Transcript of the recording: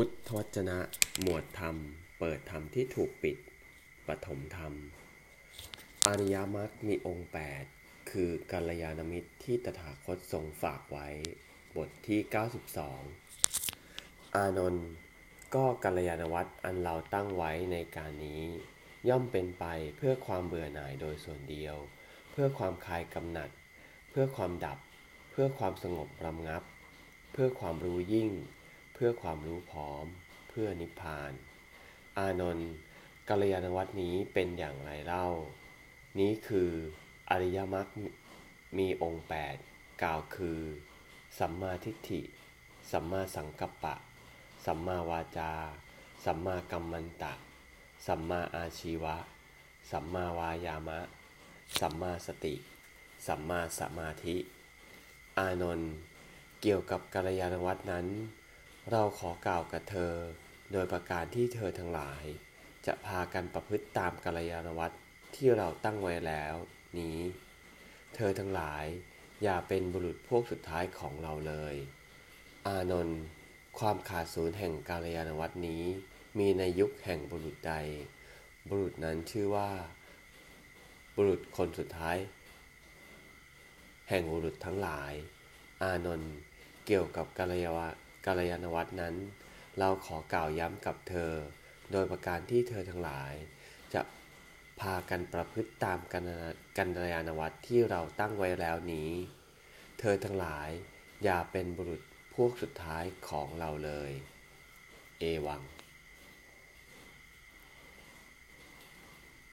พุทธวจนะ หมวดธรรม เปิดธรรมที่ถูกปิด ปฐมธรรม อริยมรรคมีองค์ 8 คือกัลยาณมิตรที่ตถาคตทรงฝากไว้ บทที่ 92 อานนท์ก็กัลยาณวัตรอันเราตั้งไว้ในการนี้ ย่อมเป็นไปเพื่อความเบื่อหน่ายโดยส่วนเดียว เพื่อความคลายกำหนัด เพื่อความดับ เพื่อความสงบรำงับ เพื่อความรู้ยิ่ง เพื่อความรู้พร้อม เพื่อนิพพาน อานนท์กัลยาณวัตนี้เป็นอย่างไรเล่า นี้คืออริยมรรคมีองค์ 8 กล่าวคือ สัมมาทิฏฐิ สัมมาสังกัปปะ สัมมาวาจา สัมมากัมมันตะ สัมมาอาชีวะ สัมมาวายามะ สัมมาสติ สัมมาสมาธิ อานนท์เกี่ยวกับกัลยาณวัตนั้น เราขอกล่าวกับเธอ โดยประการที่เธอทั้งหลาย จะพากันประพฤติตามกัลยาณวัตรที่เราตั้งไว้แล้ว นี้ เธอทั้งหลายอย่าเป็นบุรุษพวกสุดท้ายของเราเลย อานนท์ความขาดศูนย์แห่งกาลยานวัตนี้ มีในยุคแห่งบุรุษใด บุรุษนั้นชื่อว่า บุรุษคนสุดท้าย แห่งบุรุษทั้งหลาย อานนท์เกี่ยวกับกาลยาวะ กาลยานวัตนั้น เราขอกล่าวย้ำกับเธอ โดยประการที่เธอทั้งหลาย จะพากันประพฤติตามกันกันยานวัตที่เราตั้งไว้แล้วนี้ เธอทั้งหลายอย่าเป็นบุรุษพวกสุดท้ายของเราเลย เอวัง